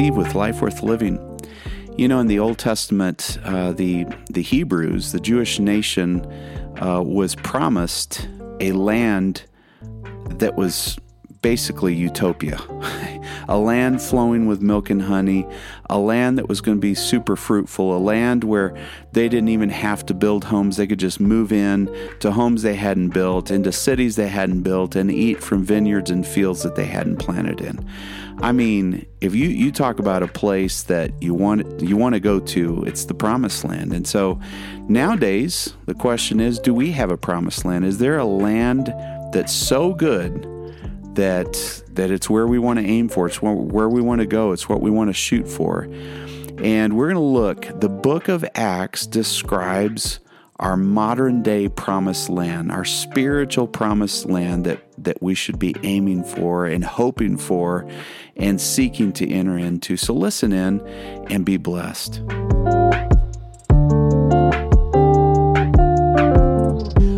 Steve with Life Worth Living. You know, in the Old Testament, uh, the the Hebrews, the Jewish nation, uh, was promised a land that was basically utopia. a land flowing with milk and honey, a land that was going to be super fruitful, a land where they didn't even have to build homes. They could just move in to homes they hadn't built, into cities they hadn't built, and eat from vineyards and fields that they hadn't planted in. I mean, if you, you talk about a place that you want you want to go to, it's the promised land. And so nowadays, the question is, do we have a promised land? Is there a land that's so good that that it's where we want to aim for. It's where we want to go. It's what we want to shoot for. And we're going to look. The book of Acts describes our modern day promised land, our spiritual promised land that, that we should be aiming for and hoping for and seeking to enter into. So listen in and be blessed.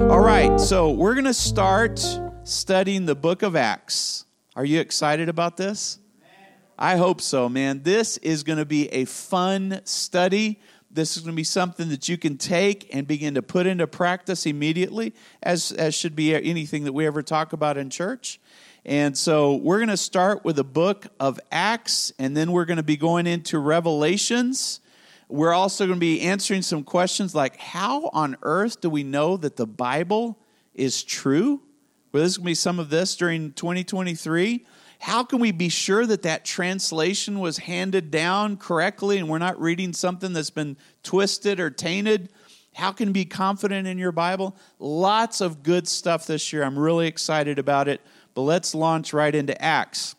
All right, so we're going to start studying the book of Acts. Are you excited about this? I hope so, man. This is going to be a fun study. This is going to be something that you can take and begin to put into practice immediately, as, as should be anything that we ever talk about in church. And so we're going to start with the book of Acts, and then we're going to be going into Revelations. We're also going to be answering some questions like how on earth do we know that the Bible is true? Well, there's going to be some of this during 2023. How can we be sure that that translation was handed down correctly and we're not reading something that's been twisted or tainted? How can you be confident in your Bible? Lots of good stuff this year. I'm really excited about it. But let's launch right into Acts.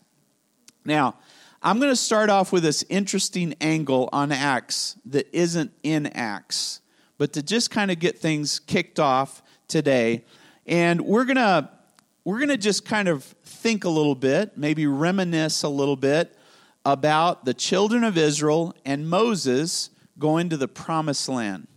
Now, I'm going to start off with this interesting angle on Acts that isn't in Acts, but to just kind of get things kicked off today. And we're going to we're going to just kind of think a little bit, maybe reminisce a little bit about the children of Israel and Moses going to the promised land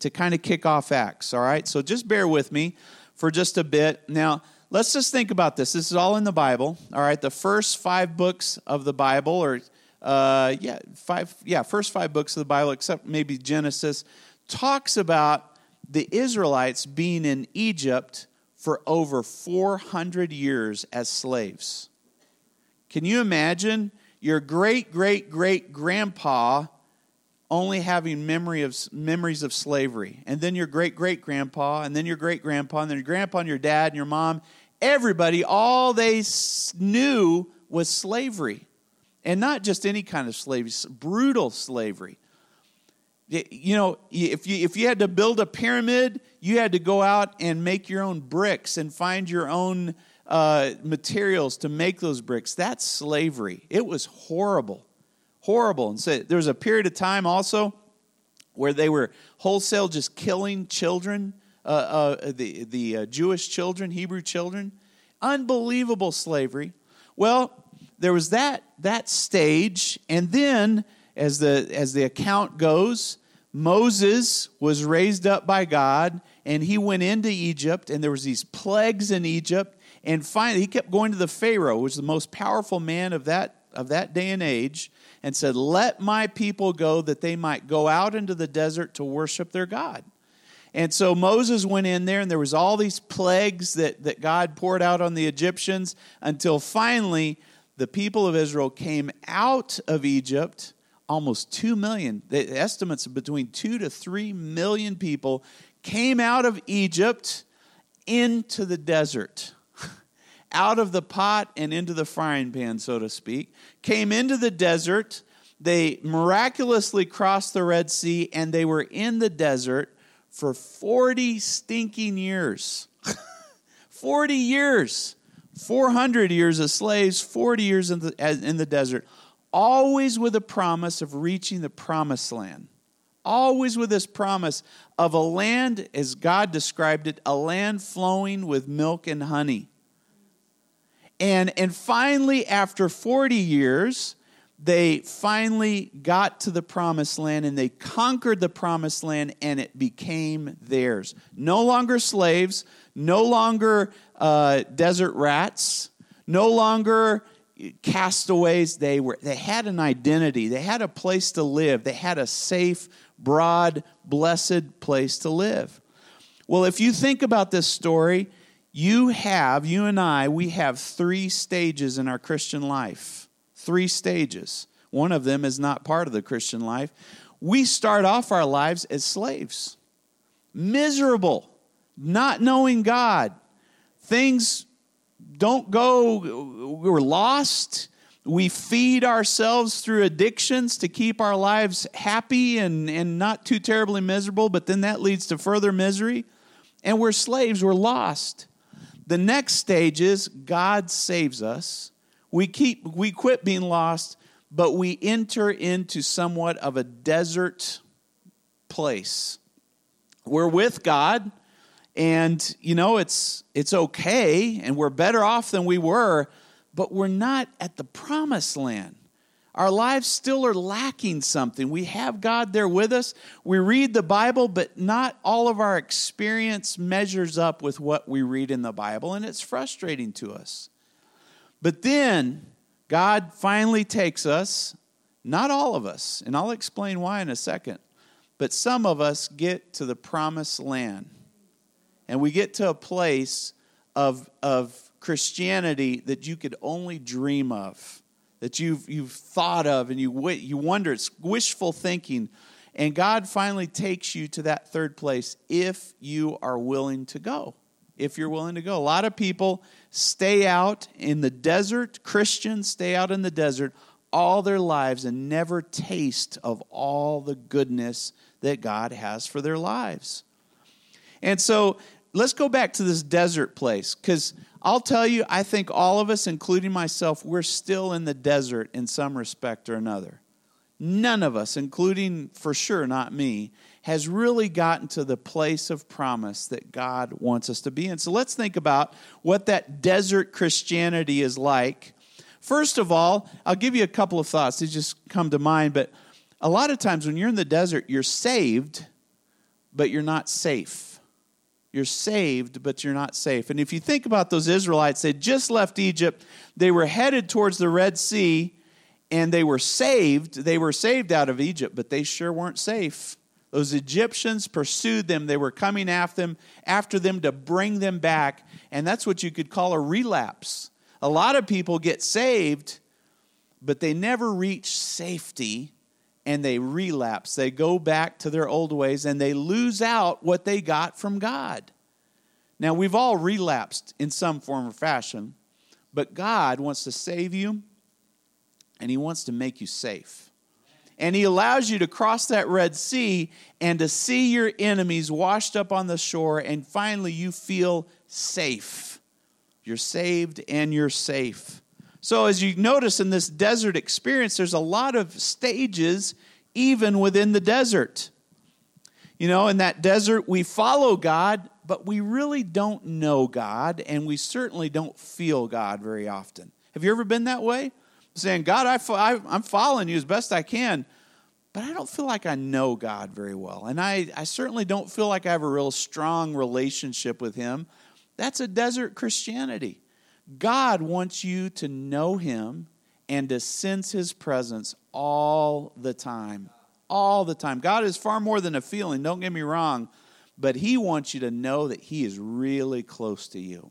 to kind of kick off Acts, all right? So just bear with me for just a bit. Now, let's just think about this. This is all in the Bible, all right? The first five books of the Bible, or uh, yeah, five, yeah, first five books of the Bible, except maybe Genesis, talks about the Israelites being in Egypt for over 400 years as slaves. Can you imagine your great great great grandpa only having memory of memories of slavery? And then your great great grandpa and then your great grandpa and then your grandpa and your dad and your mom. Everybody all they knew was slavery. And not just any kind of slavery brutal slavery you know, if you, if you had to build a pyramid, you had to go out and make your own bricks and find your own uh, materials to make those bricks. That's slavery. It was horrible, horrible. And so there was a period of time also where they were wholesale just killing children, uh, uh, the, the uh, Jewish children, Hebrew children. Unbelievable slavery. Well, there was that, that stage, and then as the, as the account goes, Moses was raised up by God and he went into Egypt and there was these plagues in Egypt and finally he kept going to the Pharaoh, which was the most powerful man of that of that day and age and said, "Let my people go that they might go out into the desert to worship their God." And so Moses went in there and there was all these plagues that that God poured out on the Egyptians until finally the people of Israel came out of Egypt almost 2 million, the estimates between 2 to 3 million people came out of Egypt into the desert. out of the pot and into the frying pan, so to speak. Came into the desert. They miraculously crossed the Red Sea and they were in the desert for 40 stinking years. 40 years. 400 years as slaves, 40 years in the, in the desert always with a promise of reaching the promised land. Always with this promise of a land, as God described it, a land flowing with milk and honey. And, and finally, after 40 years, they finally got to the promised land and they conquered the promised land and it became theirs. No longer slaves, no longer uh, desert rats, no longer castaways. They, were, they had an identity, they had a place to live, they had a safe, broad, blessed place to live. Well, if you think about this story, you have, you and I, we have three stages in our Christian life. Three stages. One of them is not part of the Christian life. We start off our lives as slaves, miserable, not knowing God. Things don't go, we're lost. We feed ourselves through addictions to keep our lives happy and, and not too terribly miserable, but then that leads to further misery. And we're slaves, we're lost. The next stage is God saves us. We keep we quit being lost, but we enter into somewhat of a desert place. We're with God, and you know it's it's okay, and we're better off than we were, but we're not at the promised land. Our lives still are lacking something. We have God there with us. We read the Bible, but not all of our experience measures up with what we read in the Bible, and it's frustrating to us. But then God finally takes us, not all of us, and I'll explain why in a second, but some of us get to the promised land. And we get to a place of, of Christianity that you could only dream of that you've, you've thought of and you, you wonder, it's wishful thinking. And God finally takes you to that third place if you are willing to go. If you're willing to go. A lot of people stay out in the desert, Christians stay out in the desert all their lives and never taste of all the goodness that God has for their lives. And so let's go back to this desert place because I'll tell you, I think all of us, including myself, we're still in the desert in some respect or another. None of us, including for sure not me, has really gotten to the place of promise that God wants us to be in. So let's think about what that desert Christianity is like. First of all, I'll give you a couple of thoughts. They just come to mind, but a lot of times when you're in the desert, you're saved, but you're not safe. You're saved, but you're not safe. And if you think about those Israelites, they just left Egypt, they were headed towards the Red Sea, and they were saved. They were saved out of Egypt, but they sure weren't safe. Those Egyptians pursued them. They were coming after them, after them to bring them back. And that's what you could call a relapse. A lot of people get saved, but they never reach safety and they relapse. They go back to their old ways and they lose out what they got from God. Now, we've all relapsed in some form or fashion, but God wants to save you and He wants to make you safe. And He allows you to cross that Red Sea and to see your enemies washed up on the shore, and finally you feel safe. You're saved and you're safe. So, as you notice in this desert experience, there's a lot of stages even within the desert. You know, in that desert, we follow God, but we really don't know God, and we certainly don't feel God very often. Have you ever been that way? Saying, God, I, am following you as best I can, but I don't feel like I know God very well. And I, I certainly don't feel like I have a real strong relationship with Him. That's a desert Christianity. God wants you to know Him and to sense His presence all the time. All the time. God is far more than a feeling, don't get me wrong, but He wants you to know that He is really close to you.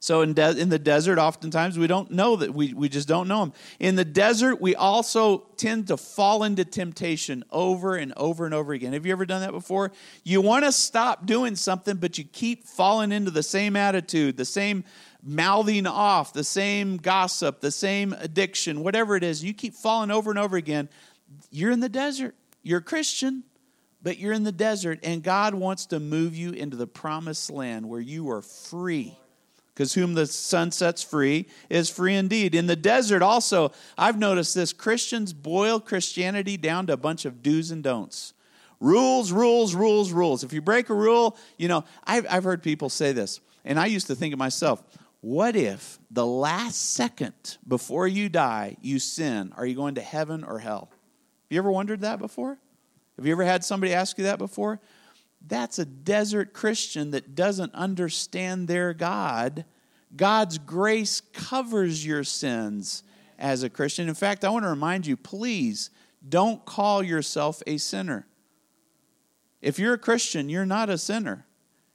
So in, de- in the desert, oftentimes we don't know that we, we just don't know him. In the desert, we also tend to fall into temptation over and over and over again. Have you ever done that before? You want to stop doing something, but you keep falling into the same attitude, the same mouthing off, the same gossip, the same addiction, whatever it is, you keep falling over and over again, you're in the desert. You're a Christian, but you're in the desert, and God wants to move you into the promised land where you are free. Because whom the Son sets free is free indeed. In the desert, also, I've noticed this Christians boil Christianity down to a bunch of do's and don'ts. Rules, rules, rules, rules. If you break a rule, you know, I've, I've heard people say this, and I used to think of myself, what if the last second before you die, you sin? Are you going to heaven or hell? Have you ever wondered that before? Have you ever had somebody ask you that before? That's a desert Christian that doesn't understand their God God's grace covers your sins as a Christian. In fact, I want to remind you please don't call yourself a sinner. If you're a Christian, you're not a sinner.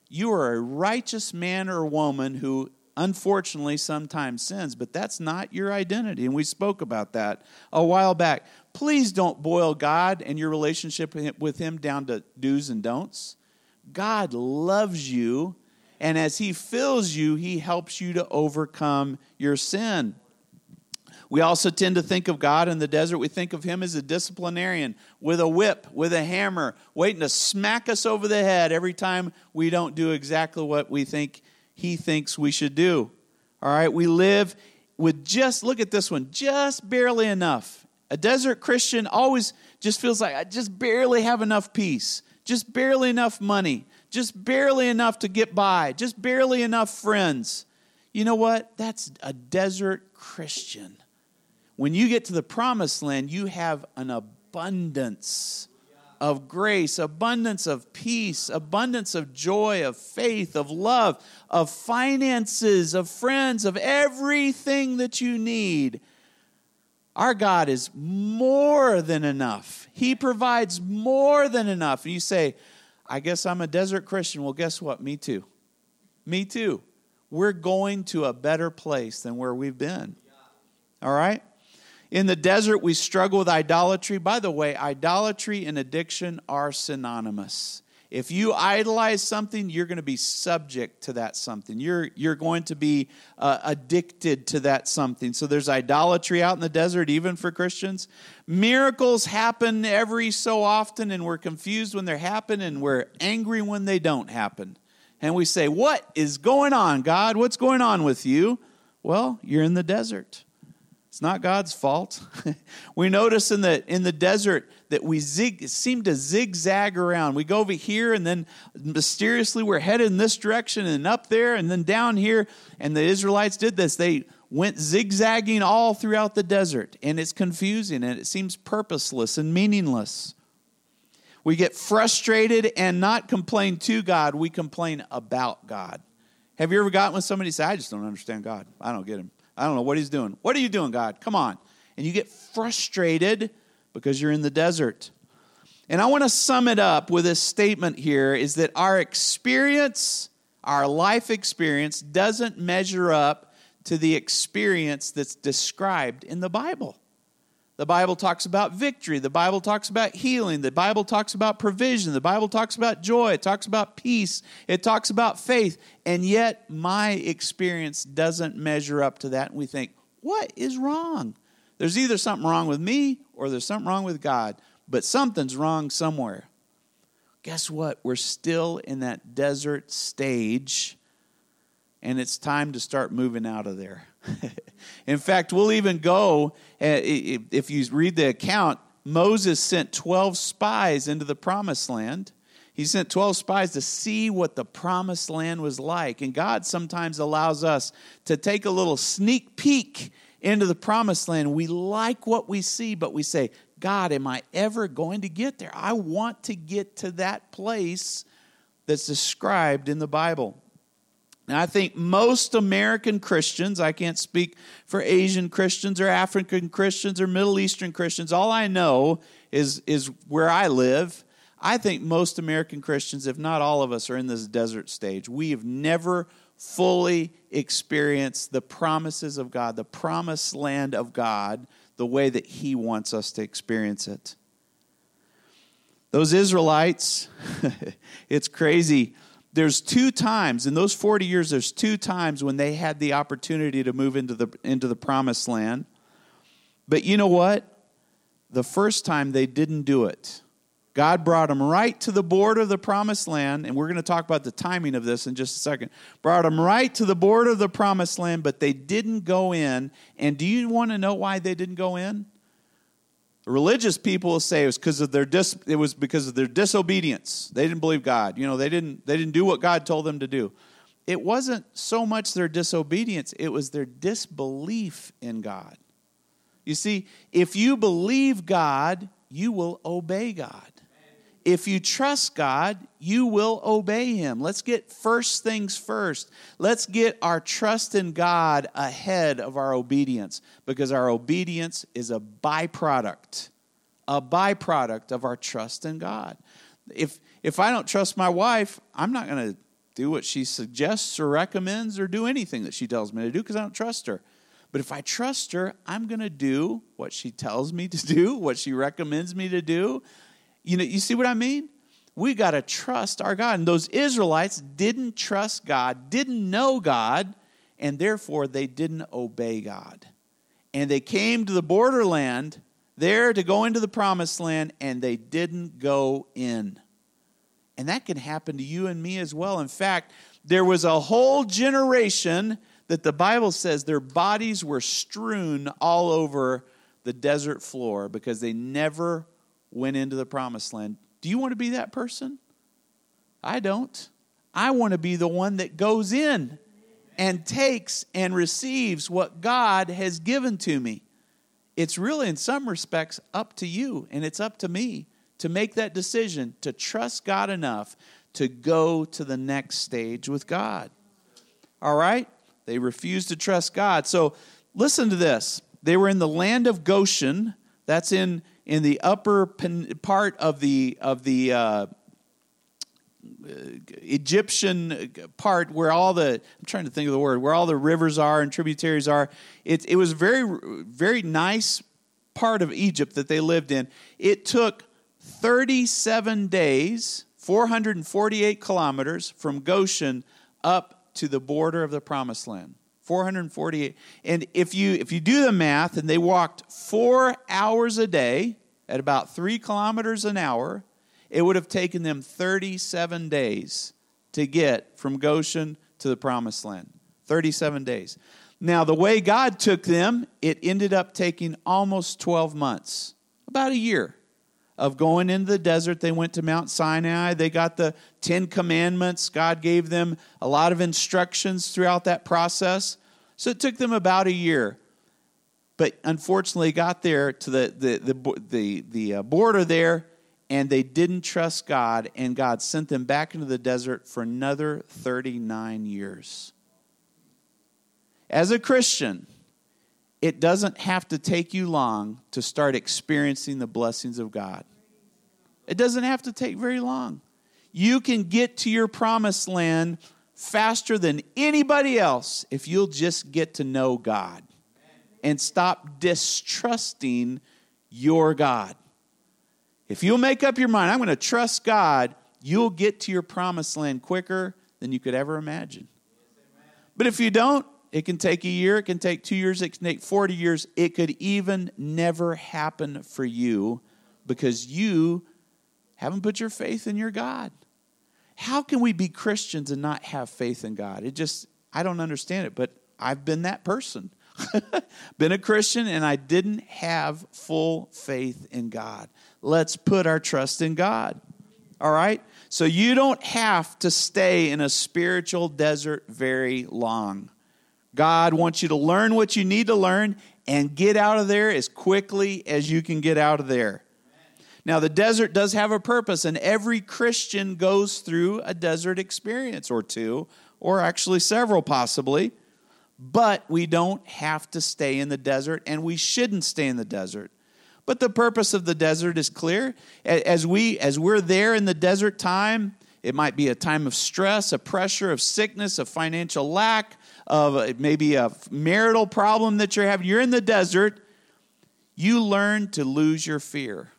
You are a righteous man or woman who unfortunately sometimes sins, but that's not your identity. And we spoke about that a while back. Please don't boil God and your relationship with Him down to do's and don'ts. God loves you, and as He fills you, He helps you to overcome your sin. We also tend to think of God in the desert. We think of him as a disciplinarian with a whip, with a hammer, waiting to smack us over the head every time we don't do exactly what we think he thinks we should do. All right, we live with just, look at this one, just barely enough. A desert Christian always just feels like I just barely have enough peace, just barely enough money, just barely enough to get by, just barely enough friends. You know what? That's a desert Christian. When you get to the promised land, you have an abundance of grace, abundance of peace, abundance of joy, of faith, of love, of finances, of friends, of everything that you need. Our God is more than enough. He provides more than enough. And you say, I guess I'm a desert Christian. Well, guess what? Me too. Me too. We're going to a better place than where we've been. All right? In the desert, we struggle with idolatry. By the way, idolatry and addiction are synonymous. If you idolize something, you're going to be subject to that something. You're, you're going to be uh, addicted to that something. So there's idolatry out in the desert, even for Christians. Miracles happen every so often, and we're confused when they happen, and we're angry when they don't happen. And we say, What is going on, God? What's going on with you? Well, you're in the desert. It's not God's fault. we notice in the in the desert that we zig, seem to zigzag around. We go over here and then mysteriously we're headed in this direction and up there and then down here. And the Israelites did this. They went zigzagging all throughout the desert, and it's confusing and it seems purposeless and meaningless. We get frustrated and not complain to God, we complain about God. Have you ever gotten with somebody say, I just don't understand God? I don't get him. I don't know what he's doing. What are you doing, God? Come on. And you get frustrated because you're in the desert. And I want to sum it up with a statement here is that our experience, our life experience, doesn't measure up to the experience that's described in the Bible. The Bible talks about victory. The Bible talks about healing. The Bible talks about provision. The Bible talks about joy. It talks about peace. It talks about faith. And yet, my experience doesn't measure up to that. And we think, what is wrong? There's either something wrong with me or there's something wrong with God, but something's wrong somewhere. Guess what? We're still in that desert stage, and it's time to start moving out of there. in fact, we'll even go, eh, if you read the account, Moses sent 12 spies into the promised land. He sent 12 spies to see what the promised land was like. And God sometimes allows us to take a little sneak peek into the promised land. We like what we see, but we say, God, am I ever going to get there? I want to get to that place that's described in the Bible. And I think most American Christians, I can't speak for Asian Christians or African Christians or Middle Eastern Christians, all I know is, is where I live. I think most American Christians, if not all of us, are in this desert stage. We have never fully experience the promises of God, the promised land of God, the way that He wants us to experience it. Those Israelites, it's crazy. There's two times in those 40 years there's two times when they had the opportunity to move into the into the promised land. But you know what? The first time they didn't do it god brought them right to the border of the promised land and we're going to talk about the timing of this in just a second brought them right to the border of the promised land but they didn't go in and do you want to know why they didn't go in the religious people will say it was because of their dis, it was because of their disobedience. They didn't believe God. You know, they didn't they didn't do what God told them to do. It wasn't so much their disobedience, it was their disbelief in God. You see, if you believe God, you will obey God. If you trust God, you will obey Him. Let's get first things first. Let's get our trust in God ahead of our obedience because our obedience is a byproduct, a byproduct of our trust in God. If, if I don't trust my wife, I'm not going to do what she suggests or recommends or do anything that she tells me to do because I don't trust her. But if I trust her, I'm going to do what she tells me to do, what she recommends me to do. You know, you see what I mean? We got to trust our God. And those Israelites didn't trust God, didn't know God, and therefore they didn't obey God. And they came to the borderland there to go into the promised land, and they didn't go in. And that can happen to you and me as well. In fact, there was a whole generation that the Bible says their bodies were strewn all over the desert floor because they never went into the promised land. Do you want to be that person? I don't. I want to be the one that goes in and takes and receives what God has given to me. It's really, in some respects, up to you and it's up to me to make that decision to trust God enough to go to the next stage with God. All right? They refused to trust God. So listen to this. They were in the land of Goshen. That's in in the upper part of the of the uh, Egyptian part where all the I'm trying to think of the word where all the rivers are and tributaries are. It it was very very nice part of Egypt that they lived in. It took 37 days, 448 kilometers from Goshen up to the border of the promised land. 448 and if you if you do the math and they walked four hours a day at about three kilometers an hour it would have taken them 37 days to get from goshen to the promised land. 37 days. Now the way god took them it ended up taking almost 12 months about a year of going into the desert. They went to Mount Sinai. They got the Ten Commandments. God gave them a lot of instructions throughout that process. So it took them about a year. But unfortunately, got there to the, the, the, the, the uh, border there, and they didn't trust God, and God sent them back into the desert for another 39 years. As a Christian, it doesn't have to take you long to start experiencing the blessings of God. It doesn't have to take very long. You can get to your promised land faster than anybody else if you'll just get to know God and stop distrusting your God. If you'll make up your mind, I'm going to trust God, you'll get to your promised land quicker than you could ever imagine. But if you don't, it can take a year, it can take two years, it can take 40 years. It could even never happen for you because you haven't put your faith in your God. How can we be Christians and not have faith in God? It just, I don't understand it, but I've been that person. been a Christian and I didn't have full faith in God. Let's put our trust in God. All right? So you don't have to stay in a spiritual desert very long. God wants you to learn what you need to learn and get out of there as quickly as you can get out of there. Now, the desert does have a purpose, and every Christian goes through a desert experience or two, or actually several possibly. But we don't have to stay in the desert, and we shouldn't stay in the desert. But the purpose of the desert is clear. As, we, as we're there in the desert time, it might be a time of stress, a pressure, of sickness, of financial lack, of maybe a marital problem that you're having, you're in the desert, you learn to lose your fear.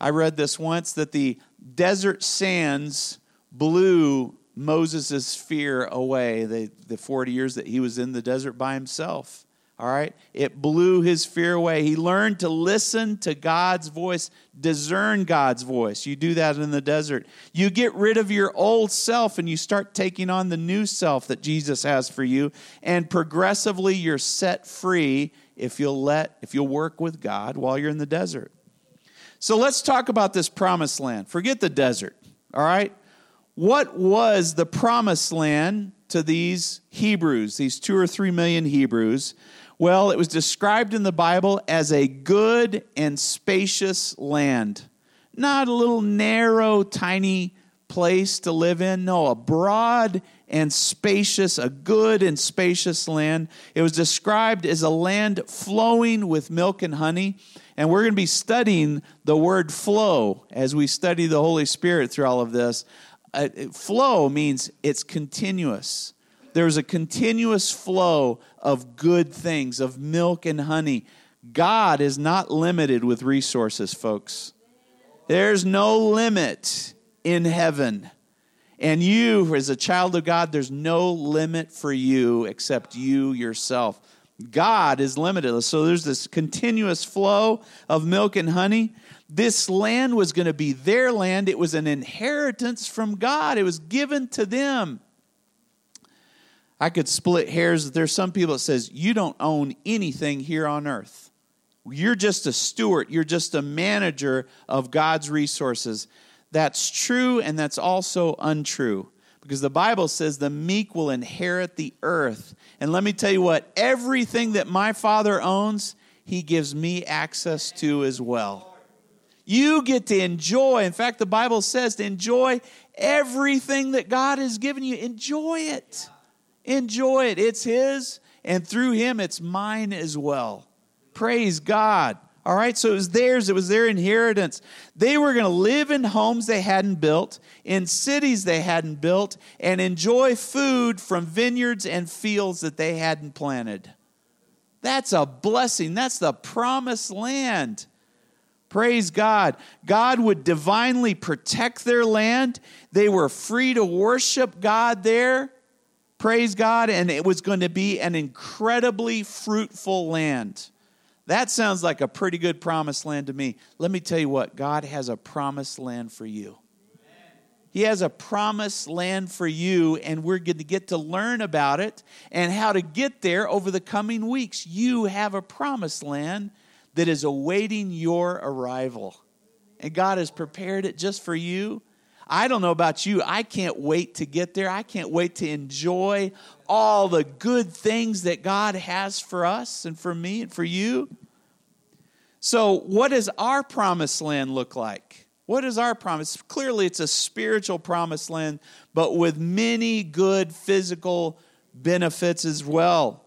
I read this once that the desert sands blew Moses' fear away, the, the 40 years that he was in the desert by himself. All right? It blew his fear away. He learned to listen to God's voice, discern God's voice. You do that in the desert. You get rid of your old self and you start taking on the new self that Jesus has for you. And progressively you're set free if you'll let, if you'll work with God while you're in the desert. So let's talk about this promised land. Forget the desert. All right? What was the promised land to these Hebrews, these two or three million Hebrews? Well, it was described in the Bible as a good and spacious land. not a little narrow, tiny place to live in. No, a broad and spacious, a good and spacious land. It was described as a land flowing with milk and honey. And we're going to be studying the word flow as we study the Holy Spirit through all of this. Uh, flow means it's continuous. There's a continuous flow of good things, of milk and honey. God is not limited with resources, folks. There's no limit in heaven. And you, as a child of God, there's no limit for you except you yourself. God is limitless. So there's this continuous flow of milk and honey. This land was going to be their land. It was an inheritance from God, it was given to them. I could split hairs. There's some people that says you don't own anything here on earth. You're just a steward. You're just a manager of God's resources. That's true and that's also untrue because the Bible says the meek will inherit the earth. And let me tell you what, everything that my Father owns, He gives me access to as well. You get to enjoy. In fact, the Bible says to enjoy everything that God has given you. Enjoy it. Enjoy it. It's His, and through Him, it's mine as well. Praise God. All right, so it was theirs, it was their inheritance. They were going to live in homes they hadn't built, in cities they hadn't built, and enjoy food from vineyards and fields that they hadn't planted. That's a blessing. That's the promised land. Praise God. God would divinely protect their land. They were free to worship God there. Praise God. And it was going to be an incredibly fruitful land. That sounds like a pretty good promised land to me. Let me tell you what, God has a promised land for you. He has a promised land for you, and we're going to get to learn about it and how to get there over the coming weeks. You have a promised land that is awaiting your arrival, and God has prepared it just for you. I don't know about you. I can't wait to get there. I can't wait to enjoy all the good things that God has for us and for me and for you. So, what does our promised land look like? What is our promise? Clearly, it's a spiritual promised land, but with many good physical benefits as well.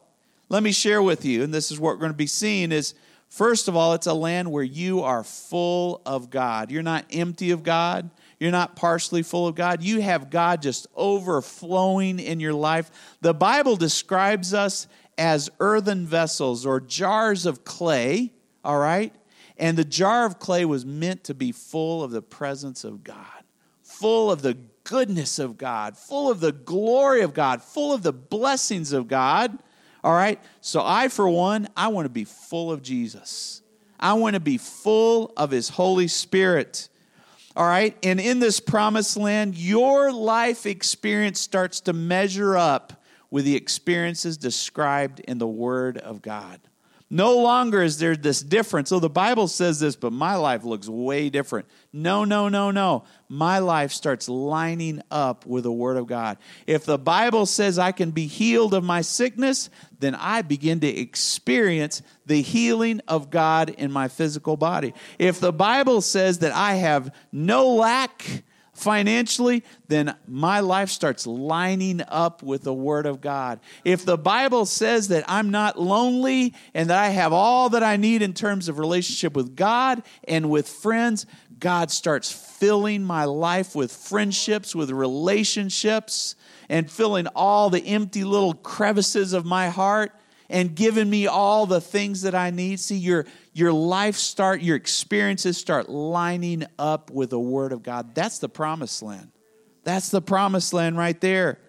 Let me share with you, and this is what we're going to be seeing is first of all, it's a land where you are full of God. You're not empty of God. You're not partially full of God. You have God just overflowing in your life. The Bible describes us as earthen vessels or jars of clay all right? And the jar of clay was meant to be full of the presence of God, full of the goodness of God, full of the glory of God, full of the blessings of God. All right? So I, for one, I want to be full of Jesus. I want to be full of His Holy Spirit. All right? And in this promised land, your life experience starts to measure up with the experiences described in the Word of God. No longer is there this difference. So the Bible says this, but my life looks way different. No, no, no, no. My life starts lining up with the Word of God. If the Bible says I can be healed of my sickness, then I begin to experience the healing of God in my physical body. If the Bible says that I have no lack, financially, then my life starts lining up with the Word of God. If the Bible says that I'm not lonely and that I have all that I need in terms of relationship with God and with friends, God starts filling my life with friendships, with relationships, and filling all the empty little crevices of my heart and giving me all the things that I need. See, your, your life start, your experiences start lining up with the Word of God. That's the promised land. That's the promised land right there.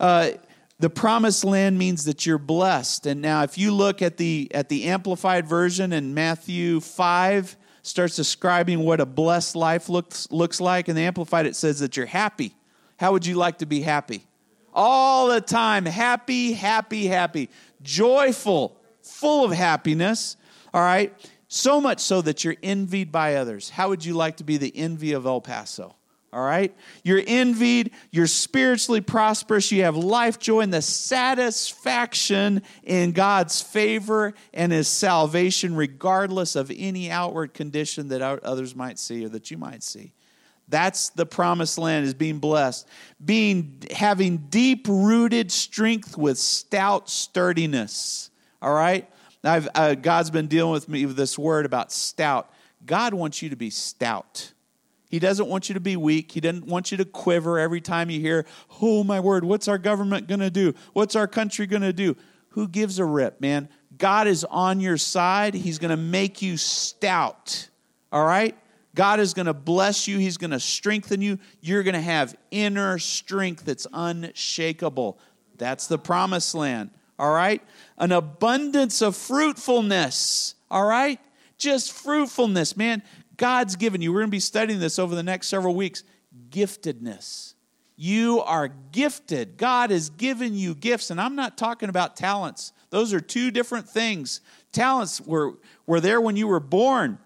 Uh, the promised land means that you're blessed. And now, if you look at the at the amplified version in Matthew five, starts describing what a blessed life looks looks like. In the amplified, it says that you're happy. How would you like to be happy? All the time, happy, happy, happy joyful, full of happiness, all right? So much so that you're envied by others. How would you like to be the envy of El Paso? All right? You're envied, you're spiritually prosperous, you have life joy and the satisfaction in God's favor and his salvation, regardless of any outward condition that others might see or that you might see. That's the promised land is being blessed. Being having deep rooted strength with stout sturdiness. All right? Uh, God's been dealing with me with this word about stout. God wants you to be stout. He doesn't want you to be weak. He doesn't want you to quiver every time you hear, oh my word, what's our government going to do? What's our country going to do? Who gives a rip, man? God is on your side. He's going to make you stout. All right? God is going to bless you. He's going to strengthen you. You're going to have inner strength that's unshakable. That's the promised land. All right? An abundance of fruitfulness. All right? Just fruitfulness, man. God's given you. We're going to be studying this over the next several weeks. Giftedness. You are gifted. God has given you gifts. And I'm not talking about talents, those are two different things. Talents were, were there when you were born,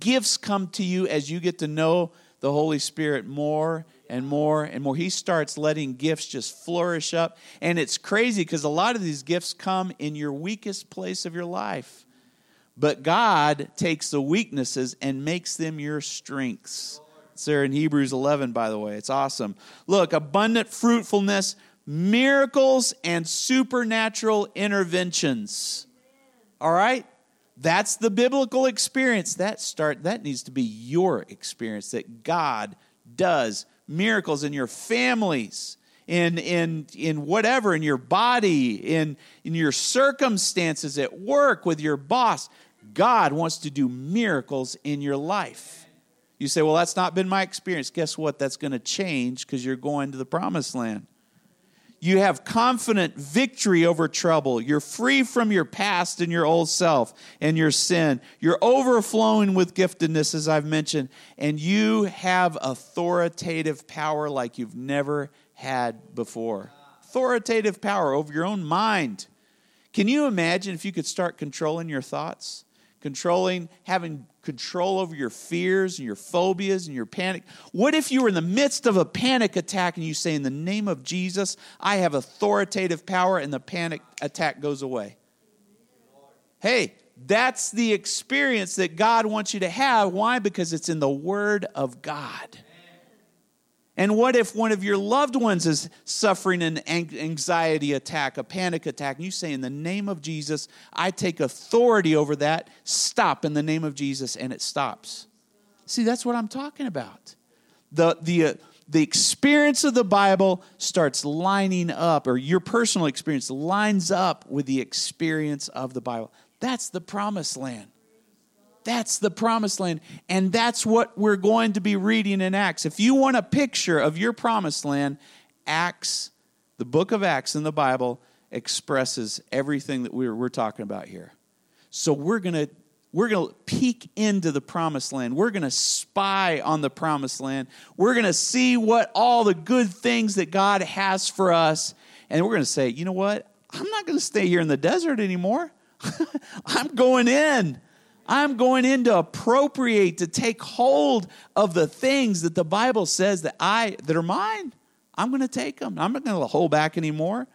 gifts come to you as you get to know the Holy Spirit more and more and more. He starts letting gifts just flourish up. And it's crazy because a lot of these gifts come in your weakest place of your life. But God takes the weaknesses and makes them your strengths. It's there in Hebrews 11, by the way. It's awesome. Look, abundant fruitfulness, miracles, and supernatural interventions. All right? That's the biblical experience. That start that needs to be your experience that God does miracles in your families, in in in whatever, in your body, in in your circumstances at work with your boss. God wants to do miracles in your life. You say, Well, that's not been my experience. Guess what? That's going to change because you're going to the promised land. You have confident victory over trouble. You're free from your past and your old self and your sin. You're overflowing with giftedness, as I've mentioned, and you have authoritative power like you've never had before. Authoritative power over your own mind. Can you imagine if you could start controlling your thoughts? controlling, having control over your fears and your phobias and your panic. What if you were in the midst of a panic attack and you say, In the name of Jesus, I have authoritative power, and the panic attack goes away? Hey, that's the experience that God wants you to have. Why? Because it's in the Word of God. And what if one of your loved ones is suffering an anxiety attack, a panic attack, and you say, In the name of Jesus, I take authority over that, stop in the name of Jesus, and it stops. See, that's what I'm talking about. The, the, uh, the experience of the Bible starts lining up, or your personal experience lines up with the experience of the Bible. That's the promised land. That's the promised land. And that's what we're going to be reading in Acts. If you want a picture of your promised land, Acts, the book of Acts in the Bible, expresses everything that we're, we're talking about here. So we're going to we're going to peek into the promised land. We're going to spy on the promised land. We're going to see what all the good things that God has for us. And we're going to say, you know what? I'm not going to stay here in the desert anymore. I'm going in. I'm going in to appropriate, to take hold of the things that the Bible says that I that are mine. I'm going to take them. I'm not going to hold back anymore.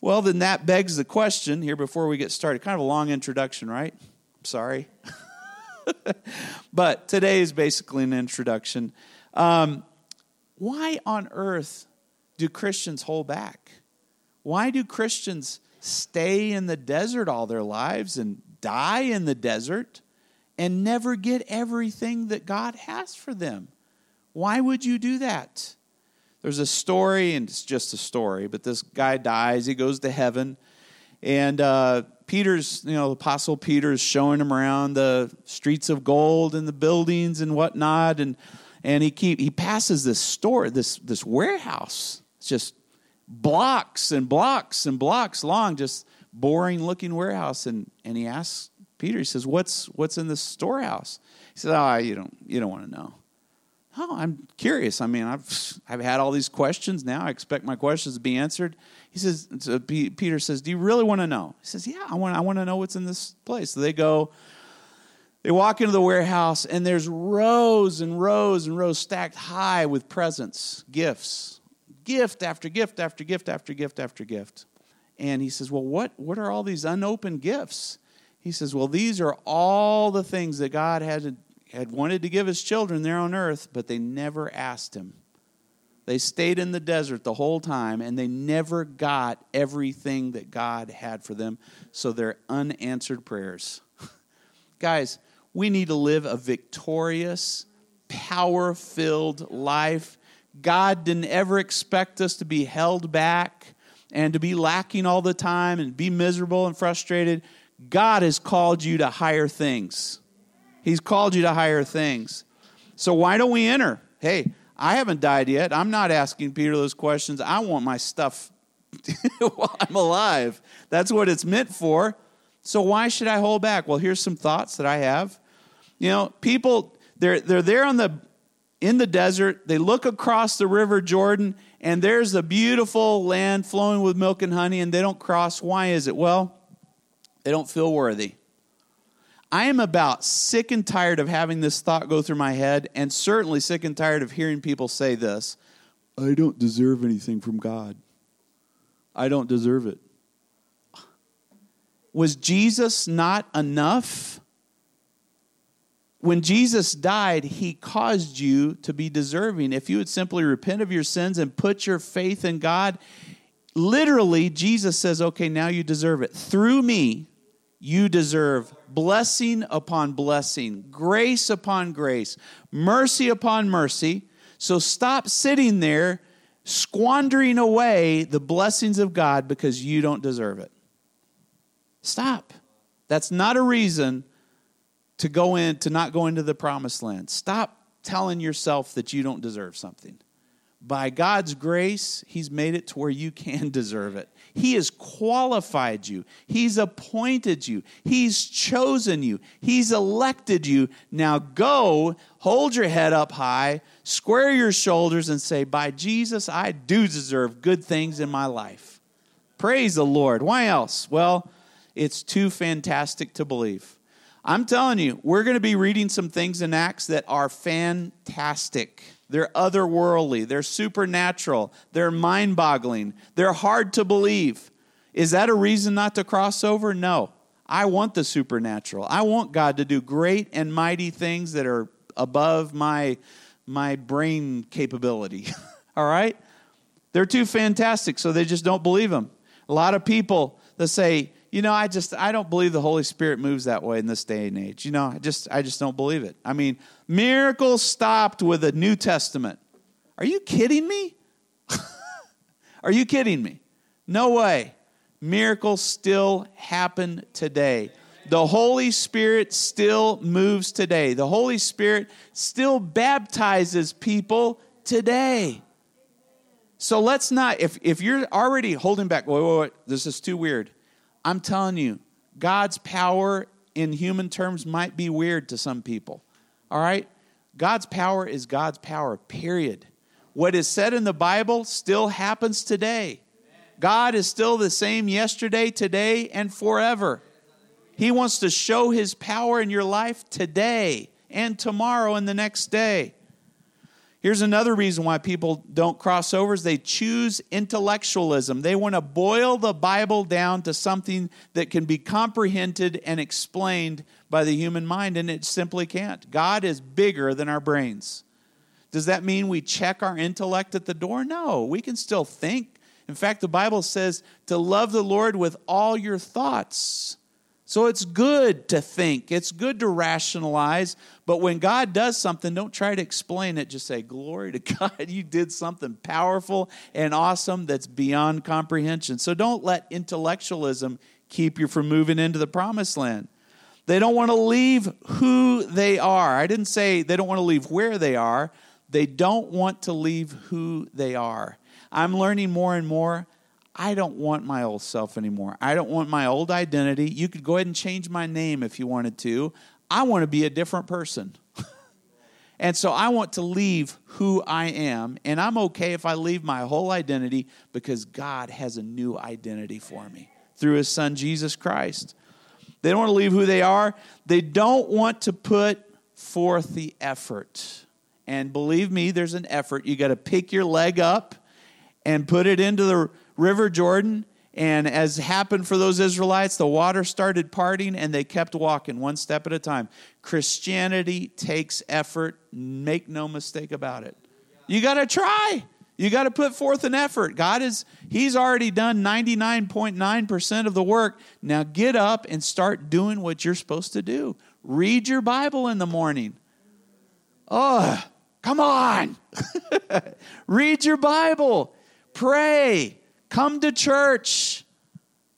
Well, then that begs the question here before we get started. Kind of a long introduction, right? Sorry. but today is basically an introduction. Um, why on earth do Christians hold back? Why do Christians stay in the desert all their lives and die in the desert and never get everything that God has for them. Why would you do that? There's a story, and it's just a story, but this guy dies, he goes to heaven, and uh, Peter's, you know, Apostle Peter is showing him around the streets of gold and the buildings and whatnot, and and he keep he passes this store, this this warehouse. It's just blocks and blocks and blocks long, just boring looking warehouse and, and he asks Peter, he says, What's what's in this storehouse? He says, Oh, you don't you don't want to know. Oh, I'm curious. I mean, I've I've had all these questions now. I expect my questions to be answered. He says, so Peter says, Do you really want to know? He says, Yeah, I want I want to know what's in this place. So they go, They walk into the warehouse, and there's rows and rows and rows stacked high with presents, gifts, gift after gift after gift after gift after gift. And he says, Well, what, what are all these unopened gifts? He says, Well, these are all the things that God had, had wanted to give his children there on earth, but they never asked him. They stayed in the desert the whole time and they never got everything that God had for them. So they're unanswered prayers. Guys, we need to live a victorious, power filled life. God didn't ever expect us to be held back and to be lacking all the time and be miserable and frustrated. God has called you to higher things. He's called you to higher things. So why don't we enter? Hey, I haven't died yet. I'm not asking Peter those questions. I want my stuff while I'm alive. That's what it's meant for. So why should I hold back? Well, here's some thoughts that I have. You know, people they're they're there on the in the desert. They look across the river Jordan and there's a beautiful land flowing with milk and honey and they don't cross. Why is it? Well, they don't feel worthy. I am about sick and tired of having this thought go through my head, and certainly sick and tired of hearing people say this I don't deserve anything from God. I don't deserve it. Was Jesus not enough? When Jesus died, he caused you to be deserving. If you would simply repent of your sins and put your faith in God, literally, Jesus says, okay, now you deserve it. Through me, you deserve blessing upon blessing, grace upon grace, mercy upon mercy. So stop sitting there squandering away the blessings of God because you don't deserve it. Stop. That's not a reason to go in to not go into the promised land. Stop telling yourself that you don't deserve something. By God's grace, He's made it to where you can deserve it. He has qualified you, He's appointed you, He's chosen you, He's elected you. Now go, hold your head up high, square your shoulders, and say, By Jesus, I do deserve good things in my life. Praise the Lord. Why else? Well, it's too fantastic to believe. I'm telling you, we're going to be reading some things in Acts that are fantastic. They're otherworldly, they're supernatural, they're mind boggling, they're hard to believe. Is that a reason not to cross over? No. I want the supernatural. I want God to do great and mighty things that are above my, my brain capability. All right? They're too fantastic, so they just don't believe them. A lot of people that say, you know, I just I don't believe the Holy Spirit moves that way in this day and age. You know, I just I just don't believe it. I mean, miracles stopped with the New Testament. Are you kidding me? Are you kidding me? No way. Miracles still happen today. The Holy Spirit still moves today. The Holy Spirit still baptizes people today. So let's not, if, if you're already holding back, wait, wait, wait, this is too weird. I'm telling you, God's power in human terms might be weird to some people. All right? God's power is God's power, period. What is said in the Bible still happens today. God is still the same yesterday, today, and forever. He wants to show his power in your life today and tomorrow and the next day. Here's another reason why people don't cross over is they choose intellectualism. They want to boil the Bible down to something that can be comprehended and explained by the human mind, and it simply can't. God is bigger than our brains. Does that mean we check our intellect at the door? No, we can still think. In fact, the Bible says to love the Lord with all your thoughts. So it's good to think, it's good to rationalize, but when God does something, don't try to explain it. Just say, Glory to God, you did something powerful and awesome that's beyond comprehension. So don't let intellectualism keep you from moving into the promised land. They don't want to leave who they are. I didn't say they don't want to leave where they are, they don't want to leave who they are. I'm learning more and more I don't want my old self anymore. I don't want my old identity. You could go ahead and change my name if you wanted to. I want to be a different person. and so I want to leave who I am. And I'm okay if I leave my whole identity because God has a new identity for me through his son, Jesus Christ. They don't want to leave who they are. They don't want to put forth the effort. And believe me, there's an effort. You got to pick your leg up and put it into the River Jordan. And as happened for those Israelites, the water started parting and they kept walking one step at a time. Christianity takes effort. Make no mistake about it. You got to try. You got to put forth an effort. God is, He's already done 99.9% of the work. Now get up and start doing what you're supposed to do. Read your Bible in the morning. Oh, come on. Read your Bible. Pray. Come to church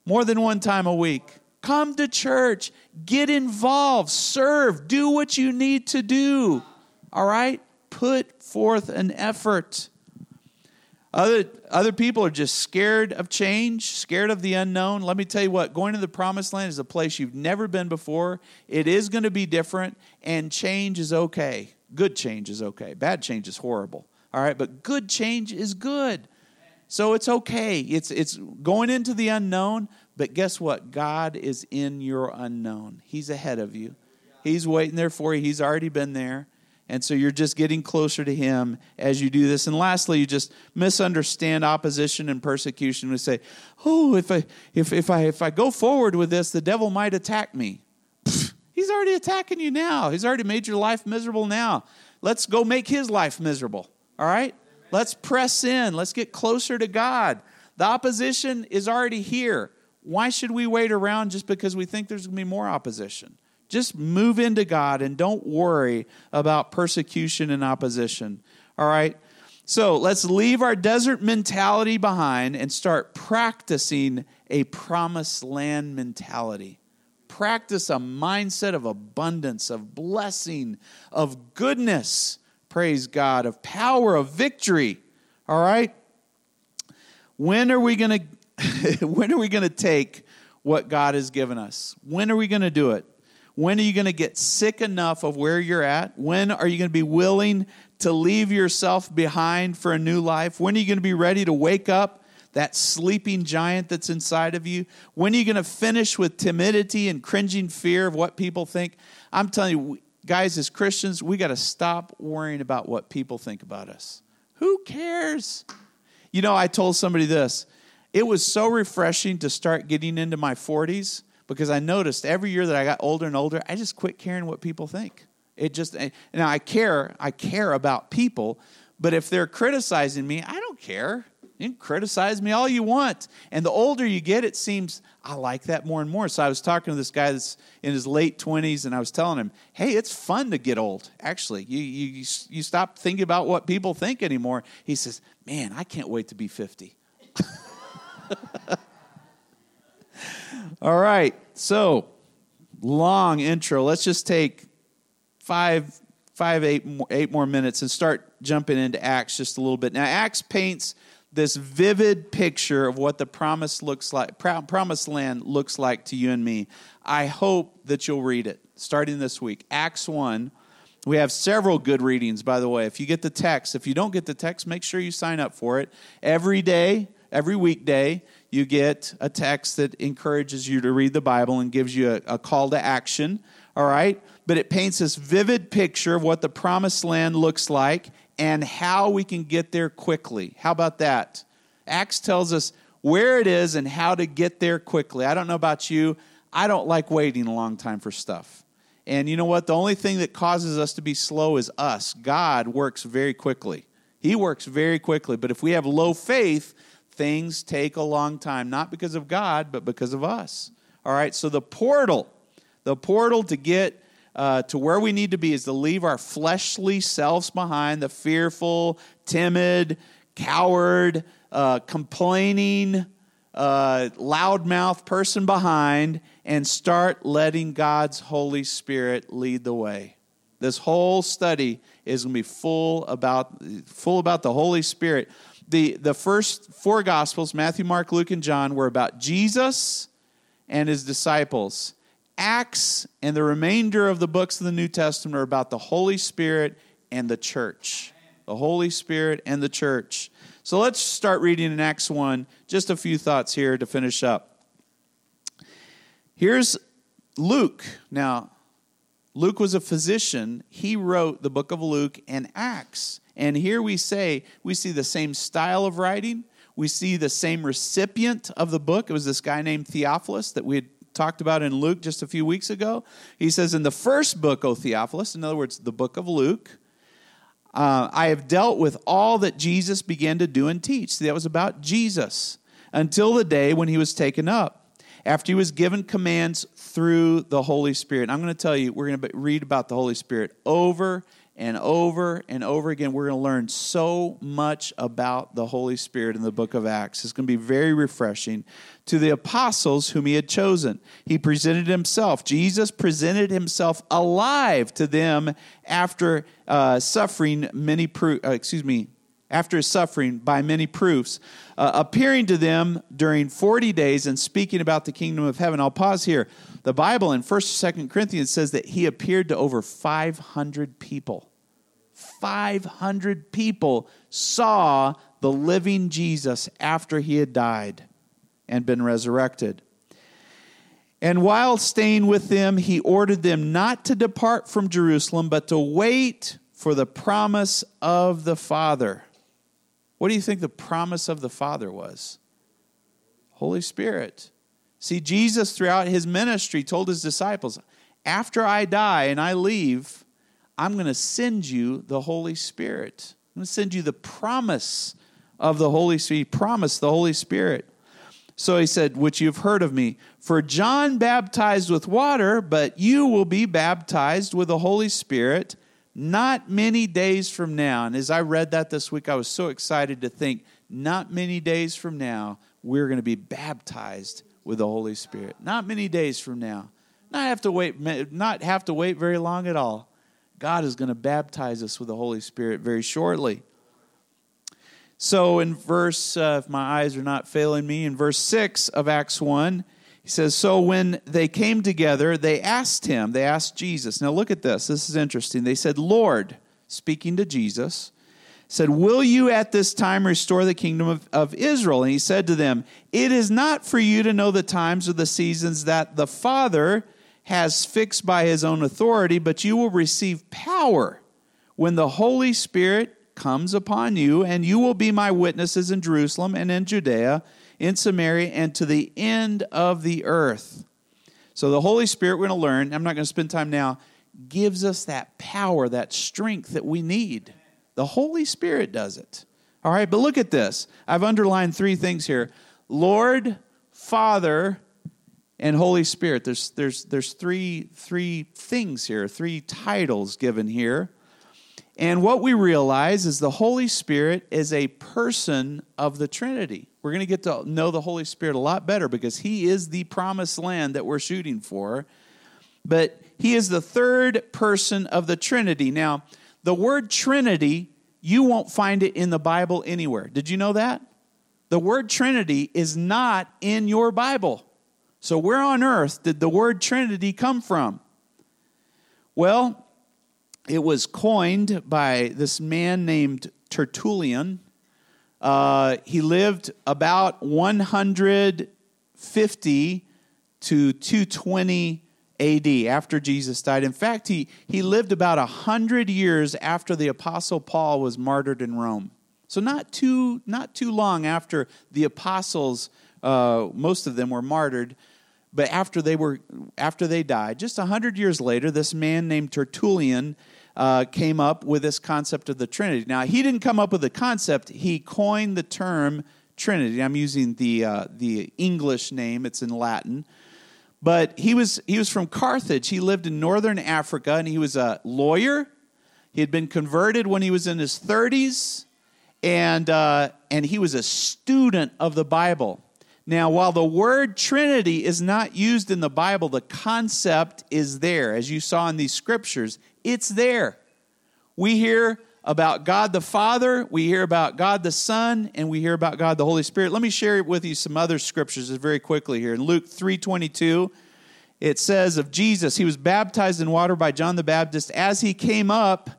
more than one time a week. Come to church. Get involved. Serve. Do what you need to do. All right? Put forth an effort. Other, other people are just scared of change, scared of the unknown. Let me tell you what, going to the promised land is a place you've never been before. It is going to be different, and change is okay. Good change is okay. Bad change is horrible. All right, but good change is good. So it's okay. It's, it's going into the unknown, but guess what? God is in your unknown. He's ahead of you, He's waiting there for you. He's already been there. And so you're just getting closer to Him as you do this. And lastly, you just misunderstand opposition and persecution. We say, "Oh, if I if if I if I go forward with this, the devil might attack me." He's already attacking you now. He's already made your life miserable now. Let's go make his life miserable. All right? Let's press in. Let's get closer to God. The opposition is already here. Why should we wait around just because we think there's going to be more opposition? Just move into God and don't worry about persecution and opposition. All right? So let's leave our desert mentality behind and start practicing a promised land mentality. Practice a mindset of abundance, of blessing, of goodness. Praise God, of power, of victory. All right? When are we going to when are we going to take what God has given us? When are we going to do it? When are you going to get sick enough of where you're at? When are you going to be willing to leave yourself behind for a new life? When are you going to be ready to wake up that sleeping giant that's inside of you? When are you going to finish with timidity and cringing fear of what people think? I'm telling you, guys, as Christians, we got to stop worrying about what people think about us. Who cares? You know, I told somebody this. It was so refreshing to start getting into my 40s because I noticed every year that I got older and older, I just quit caring what people think. It just eh, now I care, I care about people, but if they're criticizing me, I don't care. You can criticize me all you want. And the older you get, it seems I like that more and more. So I was talking to this guy that's in his late 20s, and I was telling him, hey, it's fun to get old, actually. You, you, you stop thinking about what people think anymore. He says, man, I can't wait to be 50. All right, so long intro. Let's just take five, five, eight, eight more minutes and start jumping into Acts just a little bit. Now, Acts paints this vivid picture of what the promise looks like, promised land looks like to you and me. I hope that you'll read it starting this week. Acts 1. We have several good readings, by the way. If you get the text, if you don't get the text, make sure you sign up for it. Every day, every weekday, you get a text that encourages you to read the Bible and gives you a, a, call to action, all right? But it paints this vivid picture of what the promised land looks like and how we can get there quickly. How about that? Acts tells us where it is and how to get there quickly. I don't know about you, I don't like waiting a long time for stuff. And you know what? The only thing that causes us to be slow is us. God works very quickly. He works very quickly. But if we have low faith, things take a long time, not because of God, but because of us. All right, so the portal, the portal to get uh, to where we need to be is to leave our fleshly selves behind, the fearful, timid, coward, uh, complaining, uh, loudmouth person behind, and start letting God's Holy Spirit lead the way. This whole study is going to be full about full about the Holy Spirit the, the first four Gospels, Matthew, Mark, Luke, and John, were about Jesus and his disciples. Acts and the remainder of the books of the New Testament are about the Holy Spirit and the church. The Holy Spirit and the church. So let's start reading in Acts 1. Just a few thoughts here to finish up. Here's Luke, now, Luke was a physician. He wrote the book of Luke and Acts. And here we say, we see the same style of writing. We see the same recipient of the book. It was this guy named Theophilus that we had talked about in Luke just a few weeks ago. He says, In the first book, O Theophilus, in other words, the book of Luke, uh, I have dealt with all that Jesus began to do and teach. See, that was about Jesus until the day when he was taken up after he was given commands through the Holy Spirit. I'm going to tell you, we're going to read about the Holy Spirit over and over and over again. We're going to learn so much about the Holy Spirit in the book of Acts. It's going to be very refreshing. To the apostles whom he had chosen, he presented himself. Jesus presented himself alive to them after uh, suffering many, pro- uh, excuse me, after his suffering by many proofs, uh, appearing to them during 40 days and speaking about the kingdom of heaven. I'll pause here. The Bible in 1st and 2nd Corinthians says that he appeared to over 500 people. 500 people saw the living Jesus after he had died and been resurrected. And while staying with them, he ordered them not to depart from Jerusalem, but to wait for the promise of the Father what do you think the promise of the Father was? Holy Spirit. See, Jesus, throughout his ministry, told his disciples, After I die and I leave, I'm going to send you the Holy Spirit. I'm going to send you the promise of the Holy Spirit. He promised the Holy Spirit. So he said, Which you've heard of me. For John baptized with water, but you will be baptized with the Holy Spirit not many days from now, and as I read that this week, I was so excited to think, not many days from now, we're going to be baptized with the Holy Spirit. Not many days from now. Not have to wait, not have to wait very long at all. God is going to baptize us with the Holy Spirit very shortly. So in verse, uh, if my eyes are not failing me, in verse 6 of Acts 1, he says, So when they came together, they asked him, they asked Jesus. Now look at this. This is interesting. They said, Lord, speaking to Jesus, said, Will you at this time restore the kingdom of, of Israel? And he said to them, It is not for you to know the times or the seasons that the Father has fixed by his own authority, but you will receive power when the Holy Spirit comes upon you, and you will be my witnesses in Jerusalem and in Judea in Samaria and to the end of the earth. So the Holy Spirit, we're going to learn, I'm not going to spend time now, gives us that power, that strength that we need. The Holy Spirit does it. All right, but look at this. I've underlined three things here Lord, Father, and Holy Spirit. There's, there's, there's three, three things here, three titles given here. And what we realize is the Holy Spirit is a person of the Trinity. We're going to get to know the Holy Spirit a lot better because He is the promised land that we're shooting for. But He is the third person of the Trinity. Now, the word Trinity, you won't find it in the Bible anywhere. Did you know that? The word Trinity is not in your Bible. So, where on earth did the word Trinity come from? Well, it was coined by this man named Tertullian. Uh, he lived about 150 to 220 AD after Jesus died. In fact, he, he lived about 100 years after the Apostle Paul was martyred in Rome. So, not too, not too long after the apostles, uh, most of them were martyred, but after they, were, after they died, just 100 years later, this man named Tertullian uh, came up with this concept of the Trinity. Now, he didn't come up with the concept, he coined the term Trinity. I'm using the, uh, the English name, it's in Latin. But he was, he was from Carthage. He lived in northern Africa and he was a lawyer. He had been converted when he was in his 30s, and, uh, and he was a student of the Bible. Now, while the word Trinity is not used in the Bible, the concept is there. As you saw in these scriptures, it's there. We hear about God the Father, we hear about God the Son, and we hear about God the Holy Spirit. Let me share with you some other scriptures very quickly here. In Luke 3:22, it says of Jesus, he was baptized in water by John the Baptist. As he came up,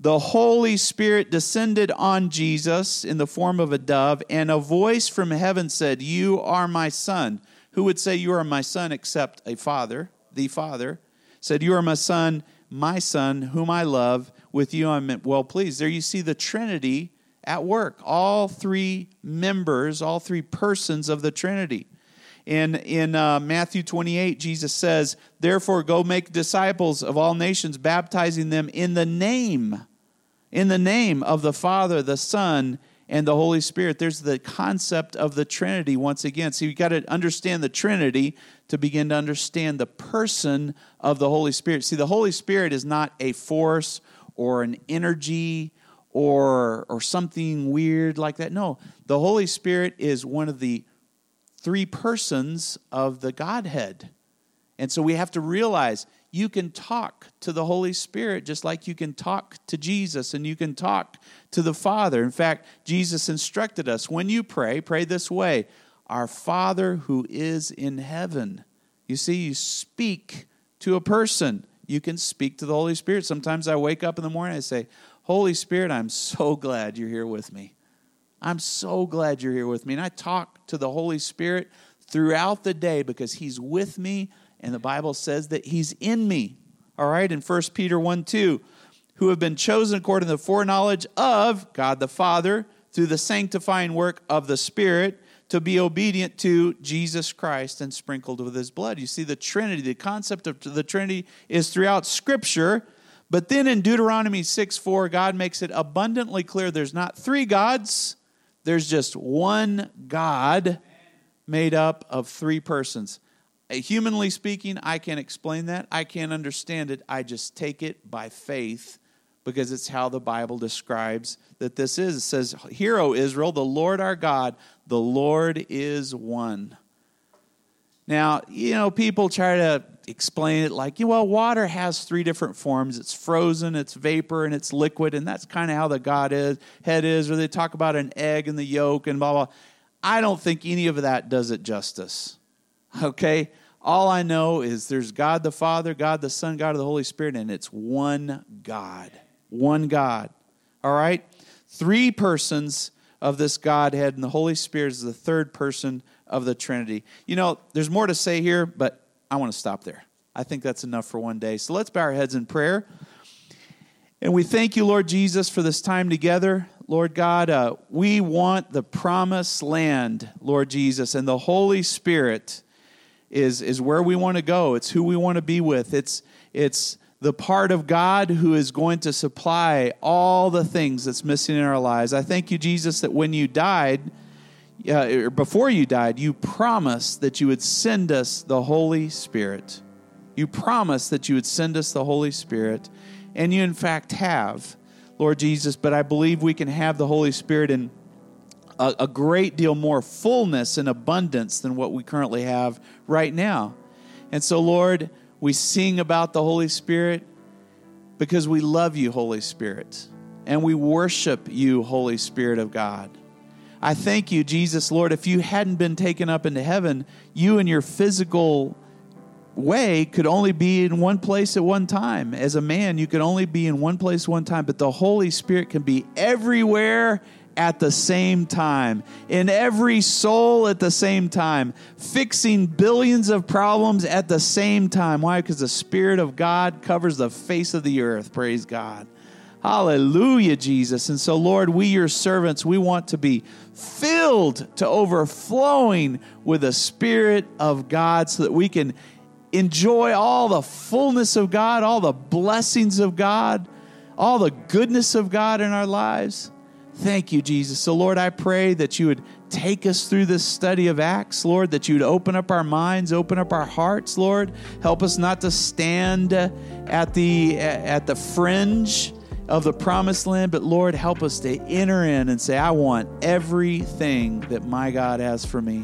the Holy Spirit descended on Jesus in the form of a dove, and a voice from heaven said, You are my son. Who would say, You are my son except a father? the Father, said, You are my son, my son, whom I love. With you I'm well pleased. There you see the Trinity at work. All three members, all three persons of the Trinity. In, in uh, Matthew 28, Jesus says, Therefore, go make disciples of all nations, baptizing them in the name, in the name of the Father, the Son, and the Holy Spirit. There's the concept of the Trinity once again. So you've got to understand the Trinity to begin to understand the person of the Holy Spirit. See, the Holy Spirit is not a force or an energy or or something weird like that. No, the Holy Spirit is one of the three persons of the Godhead. And so we have to realize you can talk to the Holy Spirit just like you can talk to Jesus and you can talk to the Father. In fact, Jesus instructed us when you pray, pray this way Our Father who is in heaven. You see, you speak to a person, you can speak to the Holy Spirit. Sometimes I wake up in the morning and I say, Holy Spirit, I'm so glad you're here with me. I'm so glad you're here with me. And I talk to the Holy Spirit throughout the day because He's with me, and the Bible says that He's in me. All right, in 1 Peter 1 2, who have been chosen according to the foreknowledge of God the Father through the sanctifying work of the Spirit to be obedient to Jesus Christ and sprinkled with his blood. You see, the Trinity, the concept of the Trinity is throughout Scripture. But then in Deuteronomy 6 4, God makes it abundantly clear there's not three gods, there's just one God made up of three persons. Uh, humanly speaking, I can't explain that. I can't understand it. I just take it by faith because it's how the Bible describes that this is. It says, Hear, O Israel, the Lord our God, the Lord is one. Now, you know, people try to explain it like, well, water has three different forms it's frozen, it's vapor, and it's liquid, and that's kind of how the God is, head is, or they talk about an egg and the yolk and blah, blah. I don't think any of that does it justice. Okay? All I know is there's God the Father, God the Son, God of the Holy Spirit, and it's one God one God. All right? Three persons of this Godhead, and the Holy Spirit is the third person of the Trinity. You know, there's more to say here, but I want to stop there. I think that's enough for one day. So let's bow our heads in prayer. And we thank you, Lord Jesus, for this time together. Lord God, uh, we want the promised land, Lord Jesus, and the Holy Spirit is, is where we want to go. It's who we want to be with. It's, it's the part of God who is going to supply all the things that's missing in our lives. I thank you, Jesus, that when you died, uh, before you died, you promised that you would send us the Holy Spirit. You promised that you would send us the Holy Spirit, and you, in fact, have, Lord Jesus. But I believe we can have the Holy Spirit in a, a great deal more fullness and abundance than what we currently have right now. And so, Lord, we sing about the Holy Spirit because we love you, Holy Spirit, and we worship you, Holy Spirit of God. I thank you, Jesus, Lord. If you hadn't been taken up into heaven, you and your physical way could only be in one place at one time. As a man, you could only be in one place one time, but the Holy Spirit can be everywhere at the same time, in every soul at the same time, fixing billions of problems at the same time. Why? Because the Spirit of God covers the face of the earth. Praise God. Hallelujah, Jesus. And so, Lord, we, your servants, we want to be filled to overflowing with the Spirit of God so that we can enjoy all the fullness of God, all the blessings of God, all the goodness of God in our lives. Thank you, Jesus. So, Lord, I pray that you would take us through this study of Acts, Lord, that you'd open up our minds, open up our hearts, Lord. Help us not to stand at the at the fringe of the promised land, but Lord, help us to enter in and say, I want everything that my God has for me.